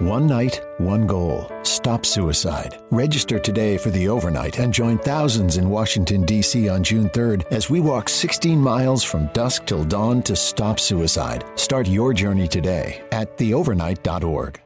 One night, one goal. Stop suicide. Register today for the overnight and join thousands in Washington, D.C. on June 3rd as we walk 16 miles from dusk till dawn to stop suicide. Start your journey today at theovernight.org.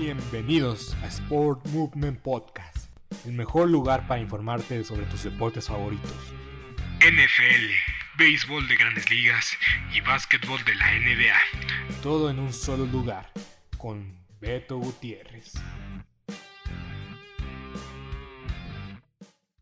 Bienvenidos a Sport Movement Podcast, el mejor lugar para informarte sobre tus deportes favoritos. NFL, béisbol de grandes ligas y básquetbol de la NBA. Todo en un solo lugar, con Beto Gutiérrez.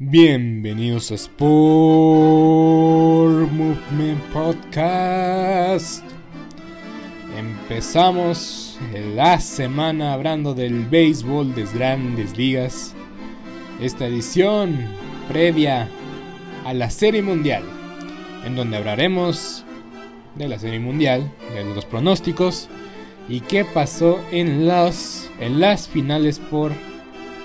Bienvenidos a Sport Movement Podcast. Empezamos la semana hablando del béisbol de grandes ligas. Esta edición previa a la Serie Mundial, en donde hablaremos de la Serie Mundial, de los pronósticos y qué pasó en, en las finales por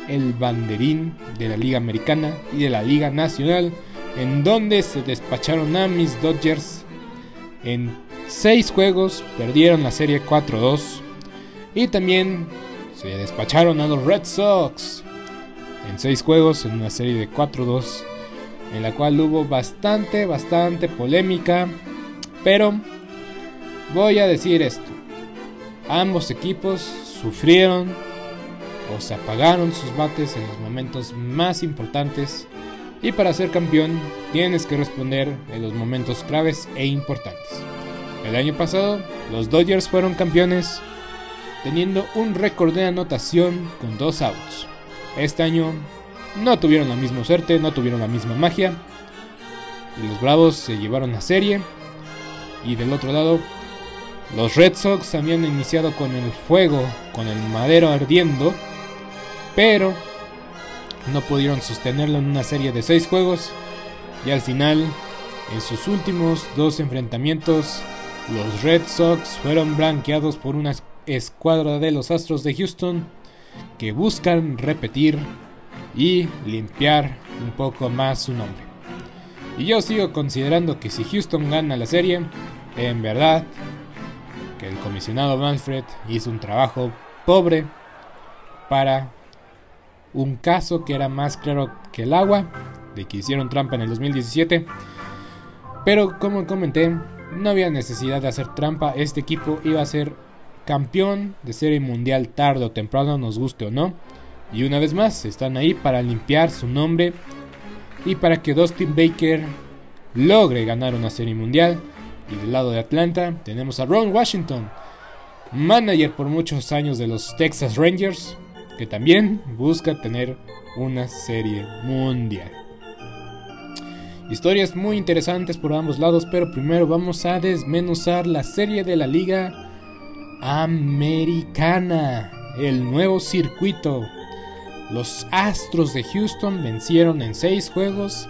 el banderín de la Liga Americana y de la Liga Nacional, en donde se despacharon a mis Dodgers. En 6 juegos, perdieron la serie 4-2 y también se despacharon a los Red Sox. En 6 juegos en una serie de 4-2 en la cual hubo bastante, bastante polémica, pero voy a decir esto, ambos equipos sufrieron o se apagaron sus bates en los momentos más importantes y para ser campeón tienes que responder en los momentos claves e importantes. El año pasado los Dodgers fueron campeones teniendo un récord de anotación con dos outs. Este año no tuvieron la misma suerte, no tuvieron la misma magia y los Bravos se llevaron la serie y del otro lado los Red Sox habían iniciado con el fuego, con el madero ardiendo pero no pudieron sostenerlo en una serie de 6 juegos y al final, en sus últimos dos enfrentamientos, los Red Sox fueron blanqueados por una escuadra de los Astros de Houston que buscan repetir y limpiar un poco más su nombre. Y yo sigo considerando que si Houston gana la serie, en verdad, que el comisionado Manfred hizo un trabajo pobre para un caso que era más claro que el agua, de que hicieron trampa en el 2017. Pero como comenté, no había necesidad de hacer trampa, este equipo iba a ser campeón de serie mundial tarde o temprano, nos guste o no. Y una vez más, están ahí para limpiar su nombre y para que Dustin Baker logre ganar una serie mundial. Y del lado de Atlanta tenemos a Ron Washington, manager por muchos años de los Texas Rangers, que también busca tener una serie mundial. Historias muy interesantes por ambos lados, pero primero vamos a desmenuzar la serie de la Liga Americana, el nuevo circuito. Los Astros de Houston vencieron en seis juegos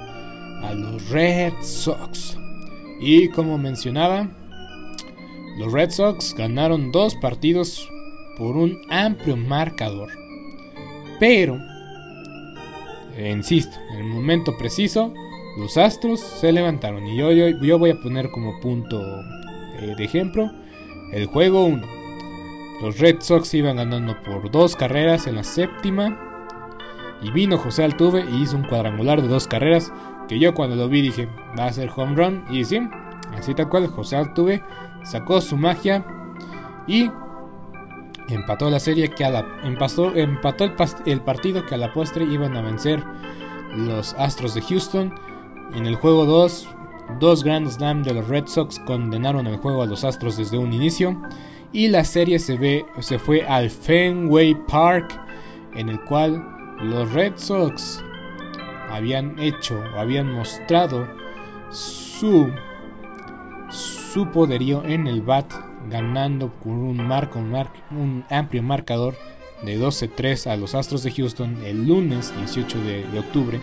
a los Red Sox. Y como mencionaba, los Red Sox ganaron dos partidos por un amplio marcador. Pero, insisto, en el momento preciso, los Astros se levantaron. Y yo, yo, voy a poner como punto eh, de ejemplo el juego 1. Los Red Sox iban ganando por dos carreras en la séptima. Y vino José Altuve y hizo un cuadrangular de dos carreras. Que yo cuando lo vi dije, va a ser home run. Y sí, así tal cual, José Altuve sacó su magia y empató la serie que a la, empató, el partido que a la postre iban a vencer los Astros de Houston. En el juego 2, dos Grand Slam de los Red Sox condenaron el juego a los Astros desde un inicio. Y la serie se, ve, se fue al Fenway Park en el cual los Red Sox habían hecho o habían mostrado su, su poderío en el bat ganando con un, marco, un amplio marcador de 12-3 a los Astros de Houston el lunes 18 de octubre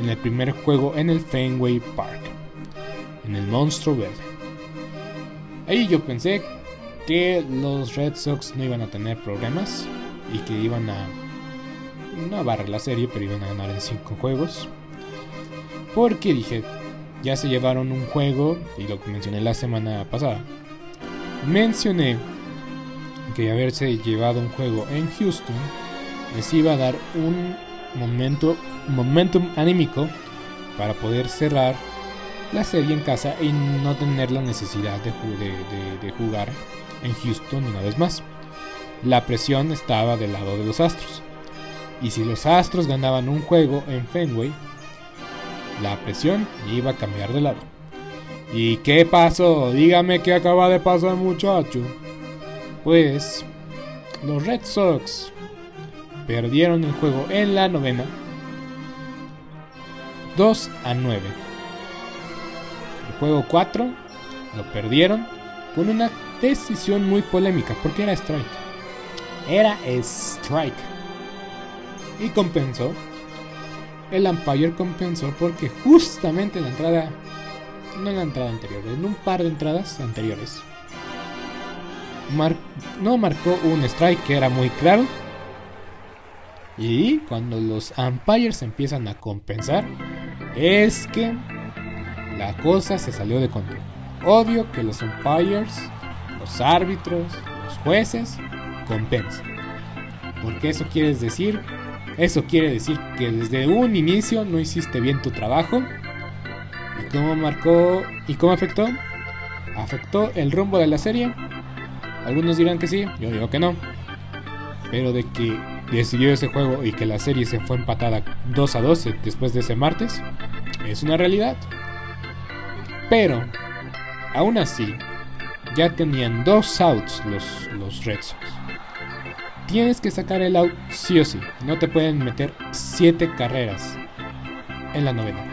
en el primer juego en el Fenway Park, en el Monstruo Verde. Ahí yo pensé que los Red Sox no iban a tener problemas y que iban a no barrer la serie, pero iban a ganar en 5 juegos. Porque dije, ya se llevaron un juego, y lo que mencioné la semana pasada. Mencioné que haberse llevado un juego en Houston les iba a dar un momento momentum anímico para poder cerrar la serie en casa y no tener la necesidad de, de, jugar en Houston una vez más. La presión estaba del lado de los Astros. Y si los Astros ganaban un juego en Fenway, la presión iba a cambiar de lado. ¿Y qué pasó? Dígame qué acaba de pasar muchacho. Pues los Red Sox perdieron el juego en la novena 2 a 9. El juego 4 lo perdieron con una decisión muy polémica porque era strike. Era strike. Y compensó. El umpire compensó porque justamente en la entrada, no en la entrada anterior, en un par de entradas anteriores, no marcó un strike que era muy claro. Y cuando los umpires empiezan a compensar, es que la cosa se salió de control. Odio que los umpires, los árbitros, los jueces compensen. Porque eso quiere decir, eso quiere decir que desde un inicio no hiciste bien tu trabajo. ¿Y cómo marcó y cómo afectó? ¿Afectó el rumbo de la serie? Algunos dirán que sí, yo digo que no. Pero de que decidió ese juego y que la serie se fue empatada 2 a 12 después de ese martes, es una realidad. Pero, aún así, ya tenían dos outs los, los Red Sox. Tienes que sacar el out sí o sí. No te pueden meter 7 carreras en la novena.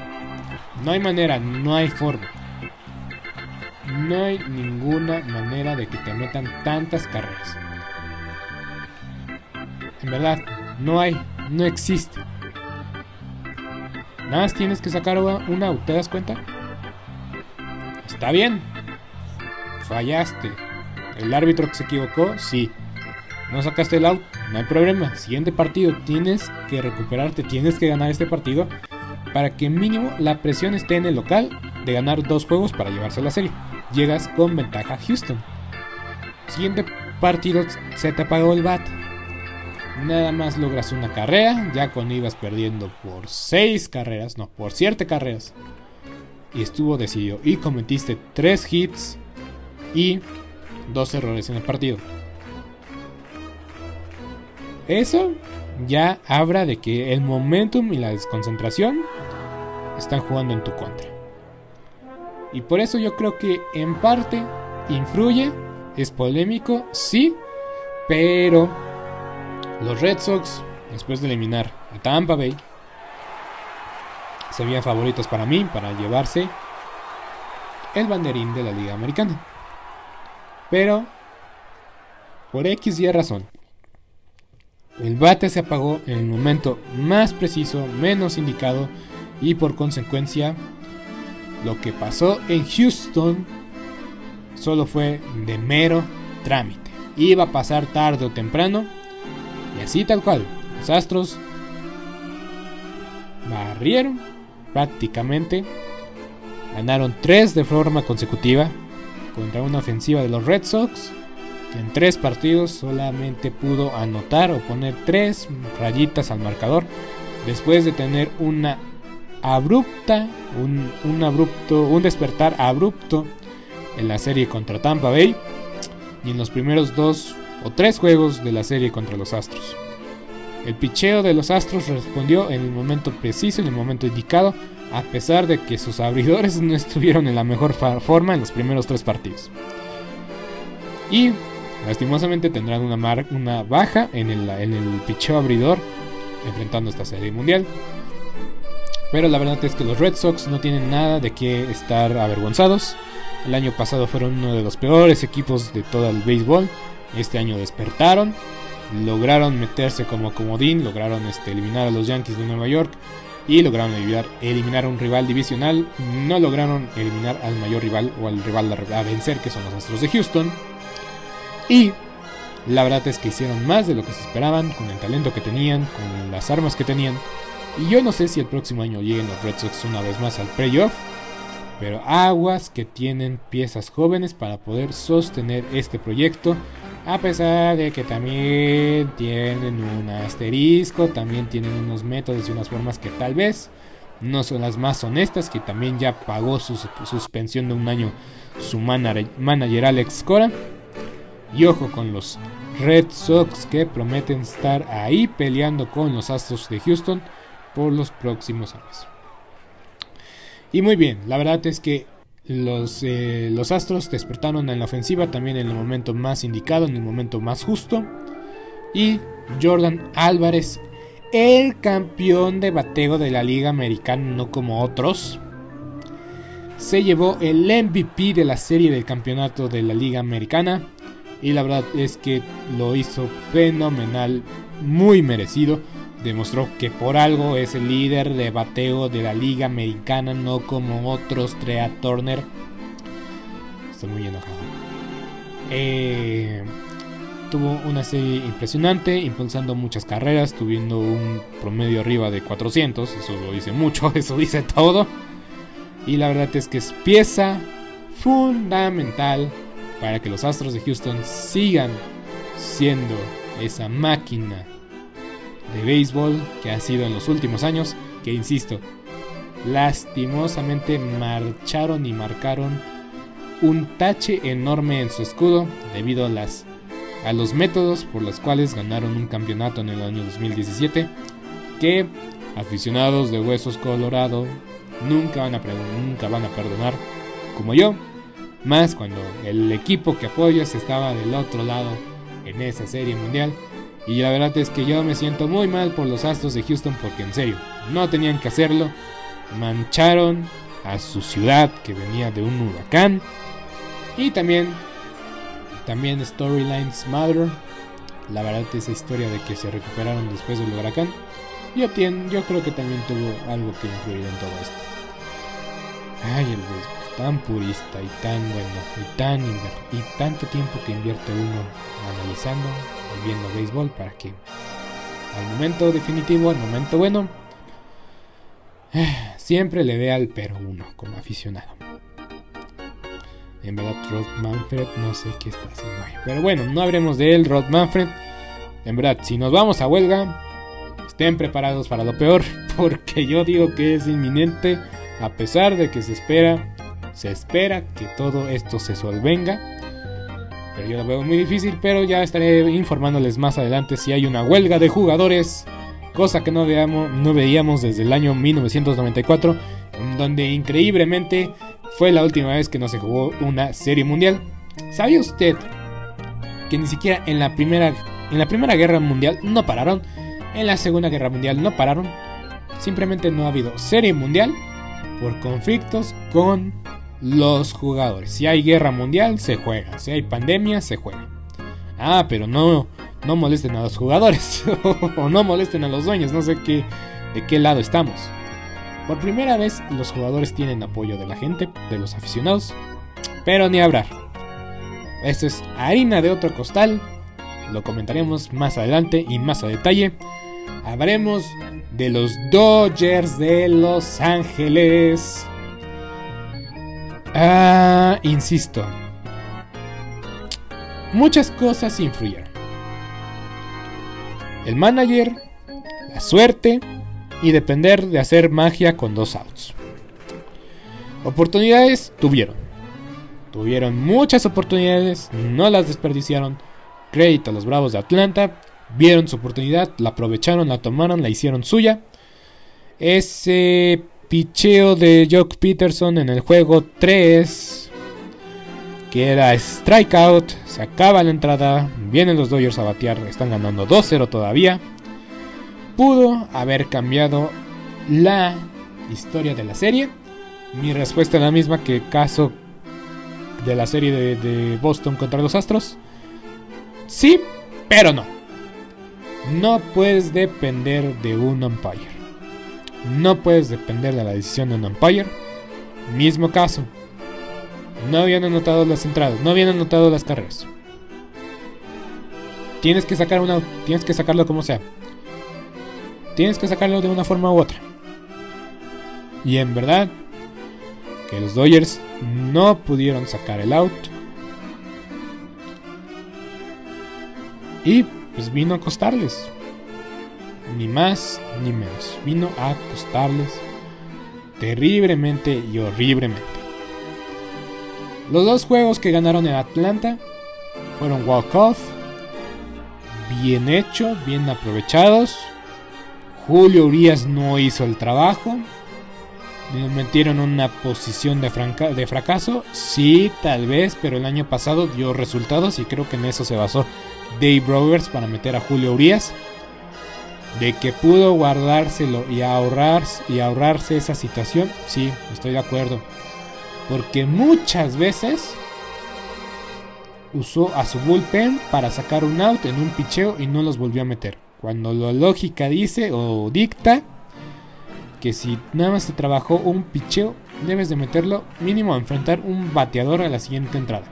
No hay manera, no hay forma. No hay ninguna manera de que te metan tantas carreras. En verdad, no hay, no existe. Nada más tienes que sacar un out, ¿te das cuenta? Está bien. Fallaste. El árbitro que se equivocó, sí. No sacaste el out, no hay problema. Siguiente partido, tienes que recuperarte, tienes que ganar este partido para que mínimo la presión esté en el local de ganar dos juegos para llevarse la serie. Llegas con ventaja a Houston. Siguiente partido, se te apagó el bat nada más logras una carrera, ya cuando ibas perdiendo por 6 carreras, no, por 7 carreras. Y estuvo decidido. Y cometiste 3 hits y 2 errores en el partido. Eso ya habla de que el momentum y la desconcentración están jugando en tu contra. Y por eso yo creo que en parte influye, es polémico, sí, pero los Red Sox, después de eliminar a Tampa Bay, se veían favoritos para mí, para llevarse el banderín de la Liga Americana. Pero, por X y razón, el bate se apagó en el momento más preciso, menos indicado, y por consecuencia, lo que pasó en Houston solo fue de mero trámite. Iba a pasar tarde o temprano, y así tal cual, los Astros barrieron prácticamente. Ganaron tres de forma consecutiva contra una ofensiva de los Red Sox que en tres partidos solamente pudo anotar o poner tres rayitas al marcador después de tener una abrupta, un, un abrupto, un despertar abrupto en la serie contra Tampa Bay y en los primeros dos o tres juegos de la serie contra los Astros. El picheo de los Astros respondió en el momento preciso, en el momento indicado, a pesar de que sus abridores no estuvieron en la mejor forma en los primeros tres partidos. Y lastimosamente tendrán una, una baja en el, en el picheo abridor enfrentando esta serie mundial. Pero la verdad es que los Red Sox no tienen nada de qué estar avergonzados. El año pasado fueron uno de los peores equipos de todo el béisbol. Este año despertaron, lograron meterse como comodín, lograron este, eliminar a los Yankees de Nueva York y lograron eliminar a un rival divisional. No lograron eliminar al mayor rival o al rival a vencer, que son los Astros de Houston. Y la verdad es que hicieron más de lo que se esperaban, con el talento que tenían, con las armas que tenían. Y yo no sé si el próximo año lleguen los Red Sox una vez más al playoff. Pero aguas que tienen piezas jóvenes para poder sostener este proyecto a pesar de que también tienen un asterisco, también tienen unos métodos y unas formas que tal vez no son las más honestas, que también ya pagó su suspensión de un año su manager Alex Cora. Y ojo con los Red Sox que prometen estar ahí peleando con los Astros de Houston por los próximos años. Y muy bien, la verdad es que los, eh, los Astros despertaron en la ofensiva también en el momento más indicado, en el momento más justo. Y Jordan Álvarez, el campeón de bateo de la Liga Americana, no como otros, se llevó el MVP de la serie del campeonato de la Liga Americana. Y la verdad es que lo hizo fenomenal, muy merecido demostró que por algo es el líder de bateo de la liga americana, no como otros Trea Turner. Estoy muy enojado. Eh, tuvo una serie impresionante, impulsando muchas carreras, tuviendo un promedio arriba de 400, eso lo dice mucho, eso dice todo. Y la verdad es que es pieza fundamental para que los Astros de Houston sigan siendo esa máquina de béisbol que ha sido en los últimos años, que insisto, lastimosamente marcharon y marcaron un tache enorme en su escudo debido a las a los métodos por los cuales ganaron un campeonato en el año 2017 que aficionados de Huesos Colorado nunca van a nunca van a perdonar como yo más cuando el equipo que apoyas estaba del otro lado en esa serie mundial y la verdad es que yo me siento muy mal por los Astros de Houston porque en serio, no tenían que hacerlo. Mancharon a su ciudad que venía de un huracán. Y también, también Storylines Mother. La verdad esa historia de que se recuperaron después del huracán. Yo, yo creo que también tuvo algo que influir en todo esto. Ay, el béisbol, tan purista y tan bueno, y tan y tanto tiempo que invierte uno analizando, viendo béisbol para que al momento definitivo, al momento bueno, siempre le vea al pero uno como aficionado. En verdad, Rod Manfred, no sé qué está haciendo ahí. Pero bueno, no habremos de él, Rod Manfred. En verdad, si nos vamos a huelga, estén preparados para lo peor, porque yo digo que es inminente, a pesar de que se espera, se espera que todo esto se solvenga yo lo veo muy difícil, pero ya estaré informándoles más adelante si hay una huelga de jugadores, cosa que no, veamos, no veíamos desde el año 1994, donde increíblemente fue la última vez que no se jugó una serie mundial. ¿Sabía usted que ni siquiera en la primera, en la primera guerra mundial no pararon? En la segunda guerra mundial no pararon. Simplemente no ha habido serie mundial por conflictos con los jugadores. Si hay guerra mundial, se juega. Si hay pandemia, se juega. Ah, pero no, no molesten a los jugadores. o no molesten a los dueños. No sé qué, de qué lado estamos. Por primera vez los jugadores tienen apoyo de la gente, de los aficionados, pero ni hablar. Esto es harina de otro costal, lo comentaremos más adelante y más a detalle. Hablaremos de los Dodgers de Los Ángeles. Ah, insisto. Muchas cosas influyeron. El manager, la suerte, y depender de hacer magia con dos outs. Oportunidades tuvieron. Tuvieron muchas oportunidades, no las desperdiciaron. Crédito a los Bravos de Atlanta. Vieron su oportunidad, la aprovecharon, la tomaron, la hicieron suya. Ese picheo de Jock Peterson en el juego 3, que era strikeout, se acaba la entrada, vienen los Dodgers a batear, están ganando 2-0 todavía pudo haber cambiado la historia de la serie. Mi respuesta es la misma que caso de la serie de, Boston contra los Astros. Sí, pero no. No puedes depender de un umpire. No puedes depender de la decisión de un umpire. Mismo caso. No habían anotado las entradas, no habían anotado las carreras. Tienes que sacar una, tienes que sacarlo como sea. Tienes que sacarlo de una forma u otra. Y en verdad, que los Dodgers no pudieron sacar el out. Y pues vino a costarles. Ni más ni menos. Vino a costarles terriblemente y horriblemente. Los dos juegos que ganaron en Atlanta fueron walk-off, bien hecho, bien aprovechados. Julio Urias no hizo el trabajo. Nos metieron en una posición de, de fracaso. Sí, tal vez, pero el año pasado dio resultados y creo que en eso se basó Dave Rovers para meter a Julio Urias. De que pudo guardárselo y, ahorrar, y ahorrarse esa situación, sí, estoy de acuerdo. Porque muchas veces usó a su bullpen para sacar un out en un picheo y no los volvió a meter. Cuando la lógica dice o dicta que si nada más te trabajó un picheo, debes de meterlo mínimo a enfrentar un bateador a la siguiente entrada.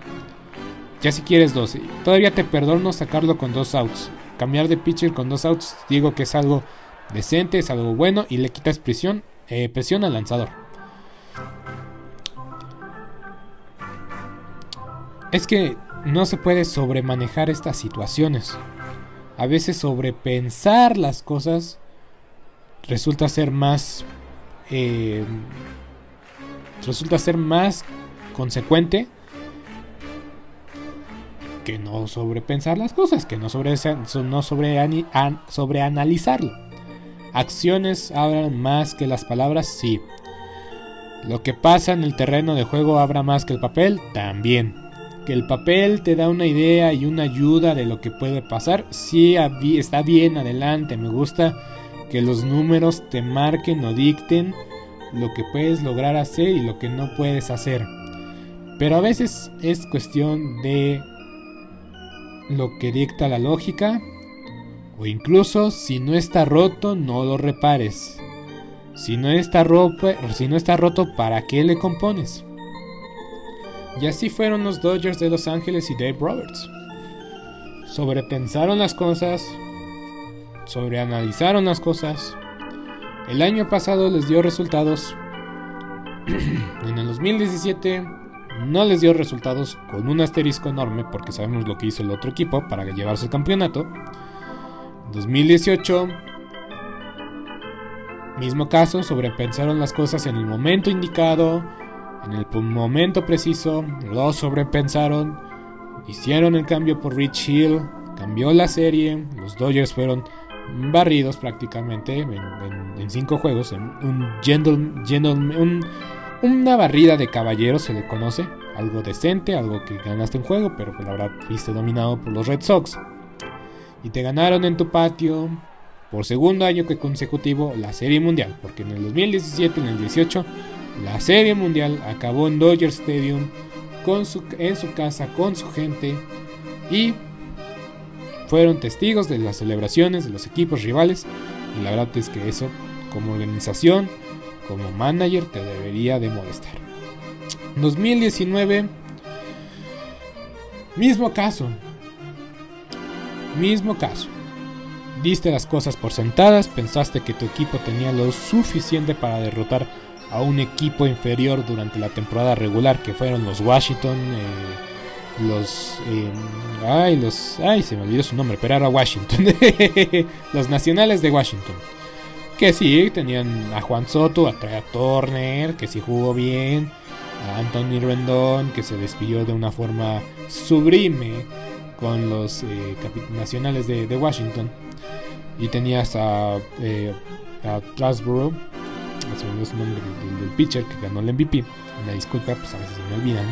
Ya si quieres 12, todavía te perdono sacarlo con dos outs. Cambiar de pitcher con dos outs, digo que es algo decente, es algo bueno y le quitas presión, eh, presión al lanzador. Es que no se puede sobremanejar estas situaciones a veces sobrepensar las cosas resulta ser más eh, resulta ser más consecuente que no sobrepensar las cosas, que no sobre no sobre, sobre analizarlo. Acciones hablan más que las palabras, sí. Lo que pasa en el terreno de juego habla más que el papel, también que el papel te da una idea y una ayuda de lo que puede pasar, sí está bien, adelante, me gusta que los números te marquen o dicten lo que puedes lograr hacer y lo que no puedes hacer. Pero a veces es cuestión de lo que dicta la lógica o incluso si no está roto no lo repares. Si no está, si no está roto, ¿para qué le compones? Y así fueron los Dodgers de Los Ángeles y Dave Roberts. Sobrepensaron las cosas, sobreanalizaron las cosas. El año pasado les dio resultados. en el 2017 no les dio resultados con un asterisco enorme porque sabemos lo que hizo el otro equipo para llevarse el campeonato. 2018 mismo caso, sobrepensaron las cosas en el momento indicado, en el momento preciso, lo sobrepensaron, hicieron el cambio por Rich Hill, cambió la serie, los Dodgers fueron barridos prácticamente en, cinco juegos, en un, Una barrida de caballeros se le conoce, algo decente, algo que ganaste en juego, pero pues la verdad fuiste dominado por los Red Sox. Y te ganaron en tu patio por segundo año consecutivo la Serie Mundial, porque en el 2017 en el 18 la Serie Mundial acabó en Dodger Stadium en su casa con su gente y fueron testigos de las celebraciones de los equipos rivales y la verdad es que eso como organización, como manager te debería de molestar. 2019 mismo caso. Mismo caso. Diste las cosas por sentadas, pensaste que tu equipo tenía lo suficiente para derrotar a un equipo inferior durante la temporada regular que fueron los Washington, eh, los, eh, ay, los, ay, se me olvidó su nombre, pero era Washington, los Nacionales de Washington, que sí tenían a Juan Soto, a Trey Turner, que sí jugó bien, a Anthony Rendon, que se despidió de una forma sublime con los eh, Nacionales de, Washington, y tenías a, a Strasboro se su nombre del, pitcher que ganó el MVP. Una disculpa, pues a veces se me olvidan,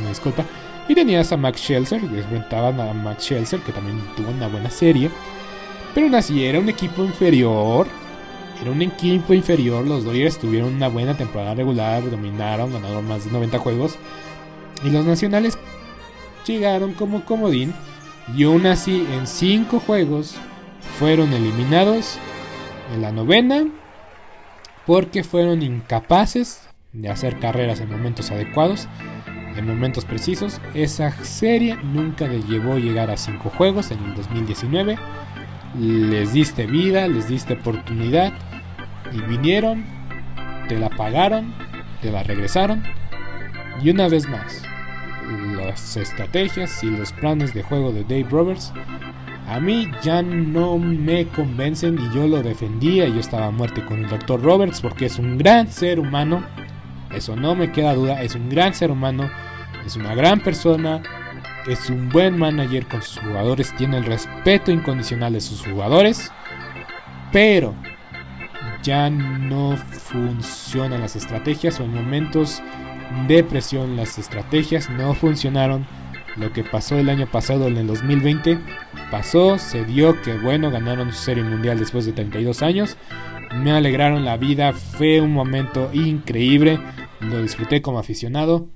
una, disculpa. Y tenías a Max Scherzer, que enfrentaban a Max Scherzer, que también tuvo una buena serie. Pero aún así era un equipo inferior. Era un equipo inferior. Los Dodgers tuvieron una buena temporada regular, dominaron, ganaron más de 90 juegos. Y los nacionales llegaron como comodín. Y aún así, en 5 juegos, fueron eliminados en la novena, porque fueron incapaces de hacer carreras en momentos adecuados, en momentos precisos. Esa serie nunca les llevó a llegar a 5 juegos en el 2019. Les diste vida, les diste oportunidad y vinieron, te la pagaron, te la regresaron. Y una vez más, las estrategias y los planes de juego de Dave Roberts a mí ya no me convencen y yo lo defendía. Yo estaba a muerte con el Dr. Roberts porque es un gran ser humano. Eso no me queda duda. Es un gran ser humano. Es una gran persona. Es un buen manager con sus jugadores. Tiene el respeto incondicional de sus jugadores. Pero ya no funcionan las estrategias o en momentos de presión las estrategias no funcionaron lo que pasó el año pasado en el 2020 pasó, se dio que bueno, ganaron su serie mundial después de 32 años. Me alegraron la vida, fue un momento increíble, lo disfruté como aficionado.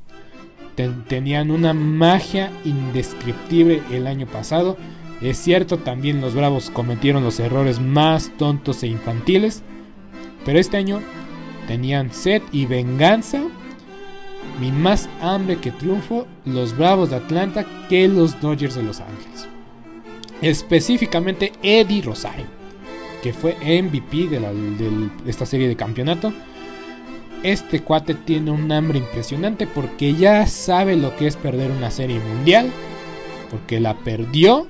tenían una magia indescriptible el año pasado. Es cierto, también los Bravos cometieron los errores más tontos e infantiles, pero este año tenían sed y venganza mi más hambre que triunfo, los Bravos de Atlanta que los Dodgers de Los Ángeles. Específicamente Eddie Rosario, que fue MVP de, esta serie de campeonato. Este cuate tiene un hambre impresionante porque ya sabe lo que es perder una serie mundial. Porque la perdió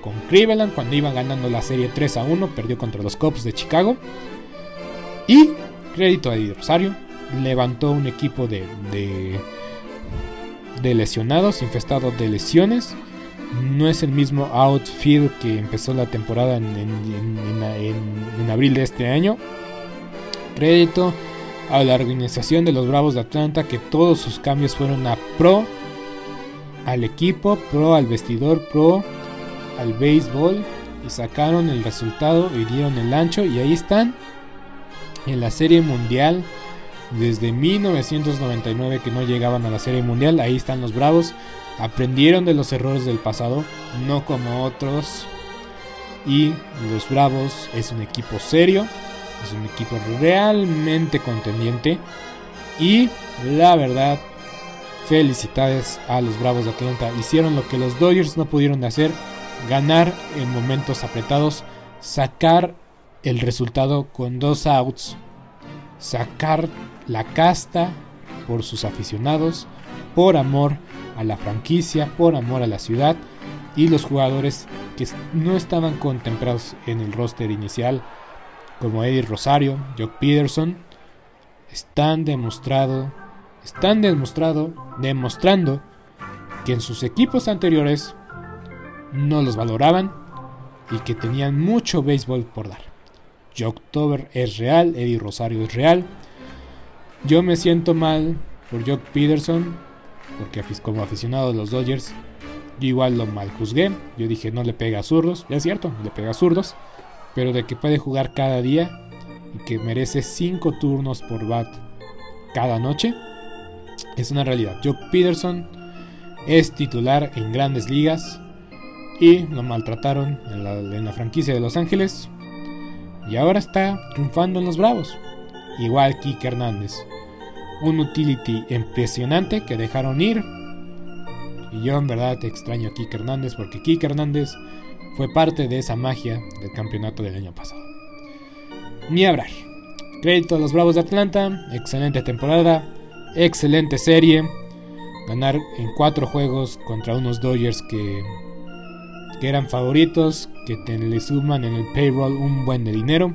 con Cleveland cuando iban ganando la serie 3 a 1. Perdió contra los Cubs de Chicago. Y crédito a Eddie Rosario levantó un equipo de, de, lesionados, infestados de lesiones. No es el mismo outfield que empezó la temporada en, en, abril de este año. Crédito a la organización de los Bravos de Atlanta que todos sus cambios fueron a pro al equipo, pro al vestidor, pro al béisbol y sacaron el resultado y dieron el ancho y ahí están en la serie mundial desde 1999 que no llegaban a la Serie Mundial. Ahí están los Bravos. Aprendieron de los errores del pasado, no como otros. Y los Bravos es un equipo serio, es un equipo realmente contendiente. Y la verdad, felicidades a los Bravos de Atlanta. Hicieron lo que los Dodgers no pudieron hacer. Ganar en momentos apretados. Sacar el resultado con dos outs. Sacar la casta por sus aficionados, por amor a la franquicia, por amor a la ciudad y los jugadores que no estaban contemplados en el roster inicial, como Eddie Rosario, Jock Peterson, están demostrado, están demostrado, demostrando que en sus equipos anteriores no los valoraban y que tenían mucho béisbol por dar. Jock Tober es real, Eddie Rosario es real Yo me siento mal por Jock Peterson, porque como aficionado de los Dodgers, yo igual lo mal juzgué. Yo dije, no le pega a zurdos. Ya es cierto, le pega a zurdos. Pero de que puede jugar cada día y que merece 5 turnos por bat cada noche, es una realidad. Jock Peterson es titular en grandes ligas y lo maltrataron en la, en la franquicia de Los Ángeles. Y ahora está triunfando en los Bravos. Igual Kike Hernández. Un utility impresionante que dejaron ir. Y yo en verdad te extraño a Kike Hernández porque Kike Hernández fue parte de esa magia del campeonato del año pasado. Ni hablar. Crédito a los Bravos de Atlanta. Excelente temporada. Excelente serie. Ganar en cuatro juegos contra unos Dodgers que que eran favoritos, que te, le suman en el payroll un buen de dinero.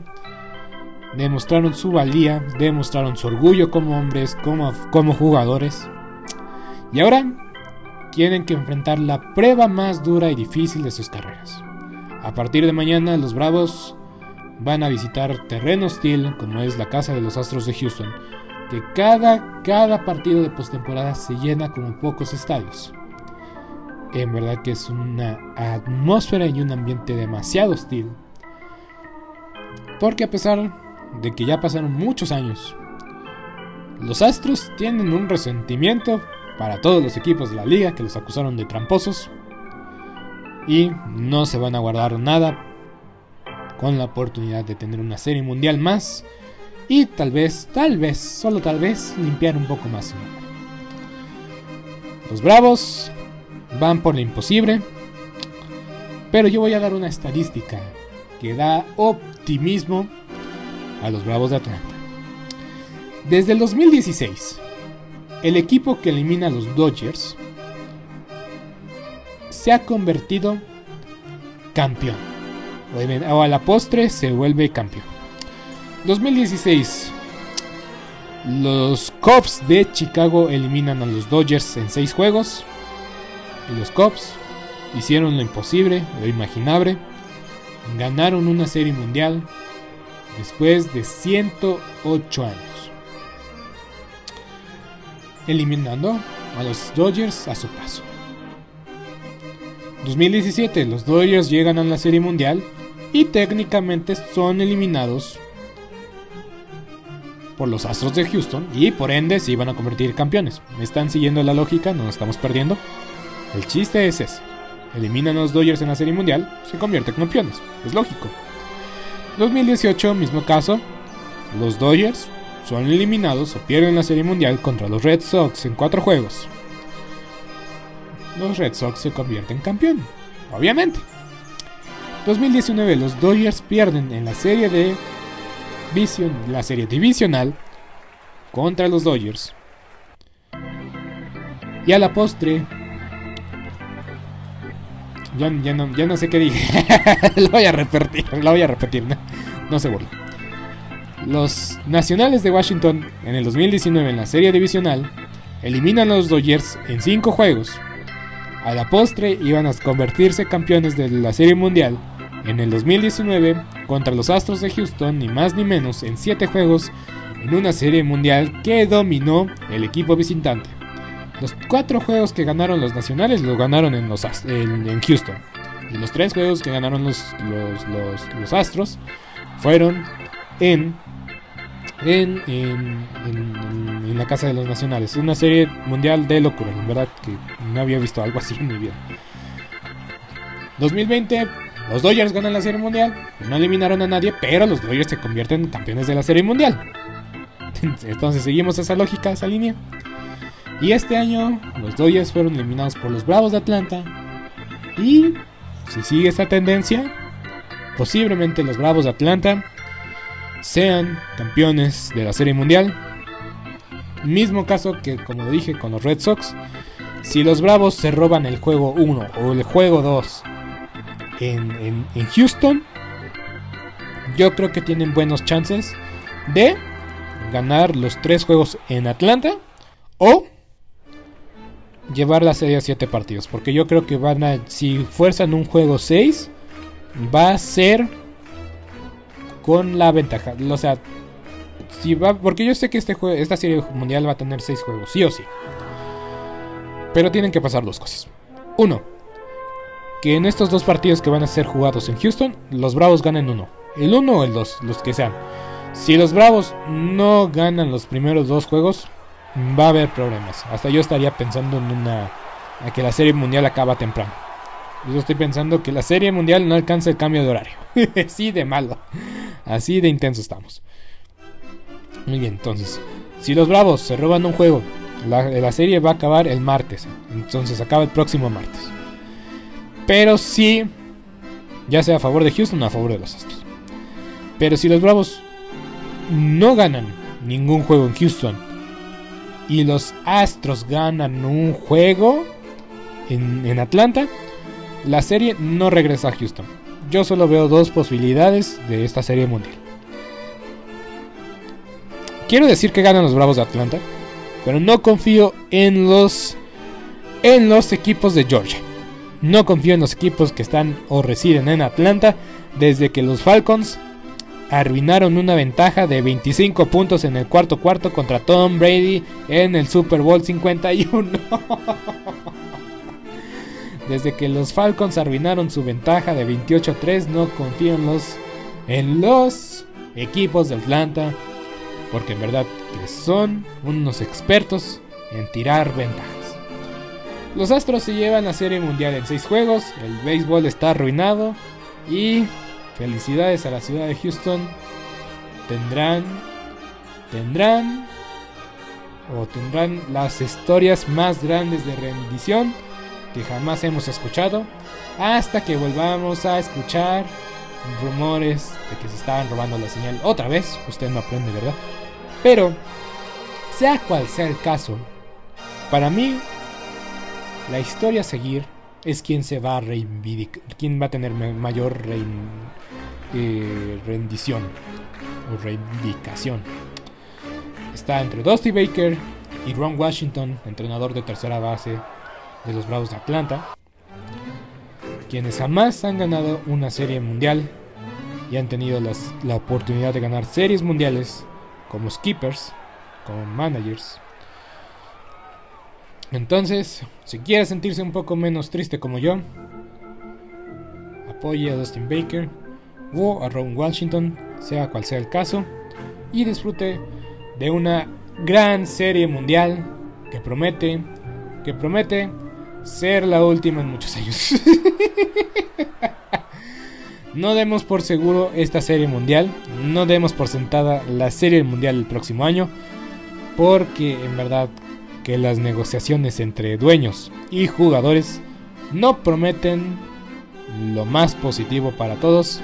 Demostraron su valía, demostraron su orgullo como hombres, como, como jugadores. Y ahora tienen que enfrentar la prueba más dura y difícil de sus carreras. A partir de mañana los Bravos van a visitar terreno hostil como es la casa de los Astros de Houston, que cada, cada partido de postemporada se llena como pocos estadios en verdad que es una atmósfera y un ambiente demasiado hostil. Porque a pesar de que ya pasaron muchos años, los Astros tienen un resentimiento para todos los equipos de la liga que los acusaron de tramposos y no se van a guardar nada con la oportunidad de tener una serie mundial más y tal vez, tal vez, solo tal vez limpiar un poco más. Los Bravos van por lo imposible. Pero yo voy a dar una estadística que da optimismo a los Bravos de Atlanta. Desde el 2016, el equipo que elimina a los Dodgers se ha convertido campeón. O a la postre se vuelve campeón. 2016. Los Cubs de Chicago eliminan a los Dodgers en 6 juegos y los Cubs hicieron lo imposible, lo imaginable, ganaron una serie mundial después de 108 años, eliminando a los Dodgers a su paso. 2017, los Dodgers llegan a la serie mundial y técnicamente son eliminados por los Astros de Houston y por ende se iban a convertir campeones. ¿Me están siguiendo la lógica? No nos estamos perdiendo. El chiste es ese. Eliminan a los Dodgers en la Serie Mundial, se convierte en campeones. Es lógico. 2018, mismo caso. Los Dodgers son eliminados o pierden la Serie Mundial contra los Red Sox en cuatro juegos. Los Red Sox se convierten en campeón, obviamente. 2019 los Dodgers pierden en la serie de la serie divisional contra los Dodgers. Y a la postre ya, no, sé qué dije. lo voy a repetir, voy a repetir, no, se burla. Los Nacionales de Washington en el 2019 en la serie divisional eliminan a los Dodgers en 5 juegos. A la postre iban a convertirse campeones de la serie mundial en el 2019 contra los Astros de Houston, ni más ni menos, en 7 juegos en una serie mundial que dominó el equipo visitante. Los cuatro juegos que ganaron los nacionales lo ganaron en, los, en, Houston. Y los tres juegos que ganaron los, los, Astros fueron en en, en, en, la casa de los nacionales. Una serie mundial de locura, en verdad que no había visto algo así en mi vida. 2020, los Dodgers ganan la serie mundial, no eliminaron a nadie, pero los Dodgers se convierten en campeones de la serie mundial. Entonces seguimos esa lógica, esa línea. Y este año los Dodgers fueron eliminados por los Bravos de Atlanta. Y si sigue esta tendencia, posiblemente los Bravos de Atlanta sean campeones de la Serie Mundial. Mismo caso que, como dije, con los Red Sox. Si los Bravos se roban el juego 1 o el juego 2 en, en Houston, yo creo que tienen buenos chances de ganar los tres juegos en Atlanta o llevar la serie a 7 partidos. Porque yo creo que van a, si fuerzan un juego 6, va a ser con la ventaja. O sea, si va, porque yo sé que este juego, esta serie mundial va a tener 6 juegos, sí o sí. Pero tienen que pasar dos cosas. Uno, que en estos dos partidos que van a ser jugados en Houston, los Bravos ganen uno. El uno o el dos, los que sean. Si los Bravos no ganan los primeros dos juegos, va a haber problemas. Hasta yo estaría pensando en una. A que la serie mundial acaba temprano. Yo estoy pensando que la serie mundial no alcanza el cambio de horario. Así de malo. Así de intenso estamos. Muy bien, entonces. Si los Bravos se roban un juego, la, serie va a acabar el martes. Entonces acaba el próximo martes. Pero si. Ya sea a favor de Houston o a favor de los Astros. Pero si los Bravos no ganan ningún juego en Houston y los Astros ganan un juego en, en Atlanta, la serie no regresa a Houston. Yo solo veo dos posibilidades de esta serie mundial. Quiero decir que ganan los Bravos de Atlanta, pero no confío en los en los equipos de Georgia. No confío en los equipos que están o residen en Atlanta desde que los Falcons arruinaron una ventaja de 25 puntos en el cuarto cuarto contra Tom Brady en el Super Bowl 51. Desde que los Falcons arruinaron su ventaja de 28-3, no confío en los, en los equipos de Atlanta, porque en verdad que son unos expertos en tirar ventajas. Los Astros se llevan la Serie Mundial en 6 juegos, el béisbol está arruinado y felicidades a la ciudad de Houston. Tendrán, tendrán o tendrán las historias más grandes de rendición que jamás hemos escuchado hasta que volvamos a escuchar rumores de que se estaban robando la señal otra vez. Usted no aprende, ¿verdad? Pero, sea cual sea el caso, para mí, la historia a seguir es quien se va a reivindicar, va a tener mayor eh, rendición o reivindicación. Está entre Dusty Baker y Ron Washington, entrenador de tercera base de los Bravos de Atlanta, quienes jamás han ganado una serie mundial y han tenido la oportunidad de ganar series mundiales como skippers, como managers. Entonces, si quiere sentirse un poco menos triste como yo, apoye a Dustin Baker o a Ron Washington, sea cual sea el caso, y disfrute de una gran serie mundial que promete, que promete ser la última en muchos años. no demos por seguro esta serie mundial, no demos por sentada la serie mundial el próximo año, porque en verdad que las negociaciones entre dueños y jugadores no prometen lo más positivo para todos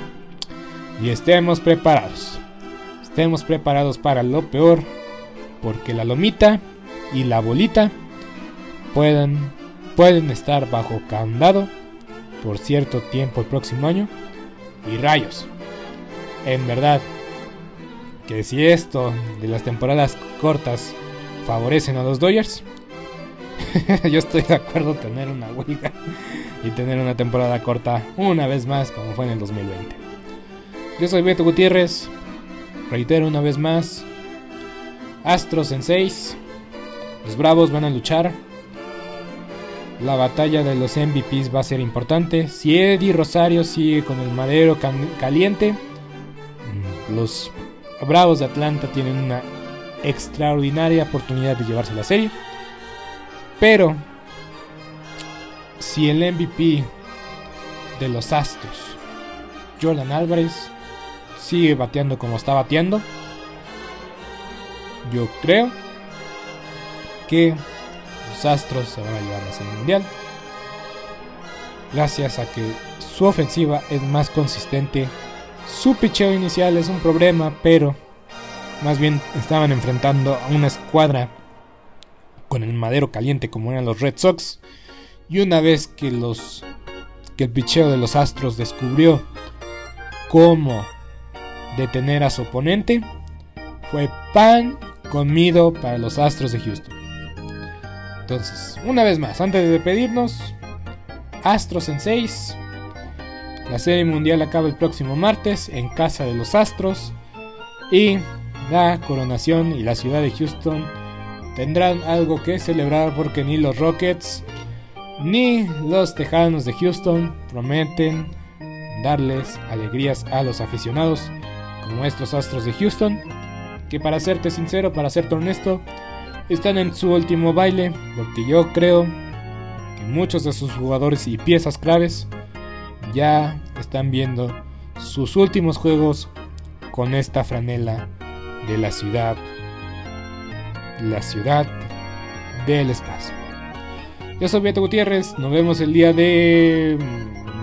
y estemos preparados. Estemos preparados para lo peor porque la lomita y la bolita pueden, pueden estar bajo candado por cierto tiempo el próximo año y rayos. En verdad que si esto de las temporadas cortas favorecen a los Dodgers. Yo estoy de acuerdo tener una huelga y tener una temporada corta una vez más como fue en el 2020. Yo soy Beto Gutiérrez. Reitero una vez más. Astros en 6. Los Bravos van a luchar. La batalla de los MVPs va a ser importante. Si Eddie Rosario sigue con el madero caliente, mm, los Bravos de Atlanta tienen una extraordinaria oportunidad de llevarse la serie. Pero si el MVP de los Astros, Jordan Álvarez, sigue bateando como está bateando, yo creo que los Astros se van a llevar la serie mundial. Gracias a que su ofensiva es más consistente. Su picheo inicial es un problema, pero más bien estaban enfrentando a una escuadra con el madero caliente como eran los Red Sox. Y una vez que los que el picheo de los Astros descubrió cómo detener a su oponente, fue pan comido para los Astros de Houston. Entonces, una vez más, antes de despedirnos, Astros en 6. La serie mundial acaba el próximo martes en casa de los Astros. Y la coronación y la ciudad de Houston tendrán algo que celebrar porque ni los Rockets ni los Tejanos de Houston prometen darles alegrías a los aficionados como estos Astros de Houston, que para serte sincero, para serte honesto, están en su último baile, porque yo creo que muchos de sus jugadores y piezas claves ya están viendo sus últimos juegos con esta franela de la ciudad, la ciudad del espacio. Yo soy Beto Gutiérrez, nos vemos el día de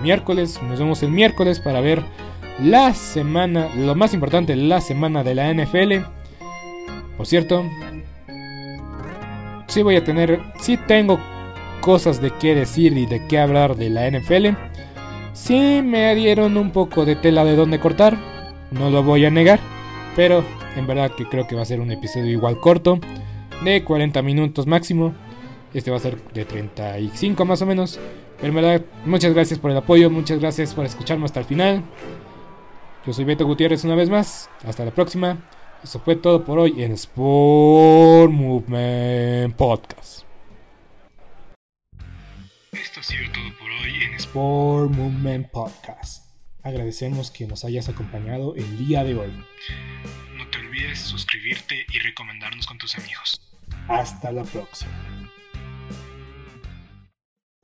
miércoles, nos vemos el miércoles para ver la semana, lo más importante, la semana de la NFL. Por cierto, sí voy a tener, sí tengo cosas de qué decir y de qué hablar de la NFL. Sí me dieron un poco de tela de dónde cortar, no lo voy a negar, pero en verdad que creo que va a ser un episodio igual corto, de 40 minutos máximo. Este va a ser de 35 más o menos. Pero en verdad, muchas gracias por el apoyo, muchas gracias por escucharme hasta el final. Yo soy Beto Gutiérrez una vez más. Hasta la próxima. Eso fue todo por hoy en Sport Movement Podcast. Esto ha sido todo por hoy en Sport Movement Podcast. Agradecemos que nos hayas acompañado el día de hoy. No te olvides suscribirte y recomendarnos con tus amigos. Hasta la próxima.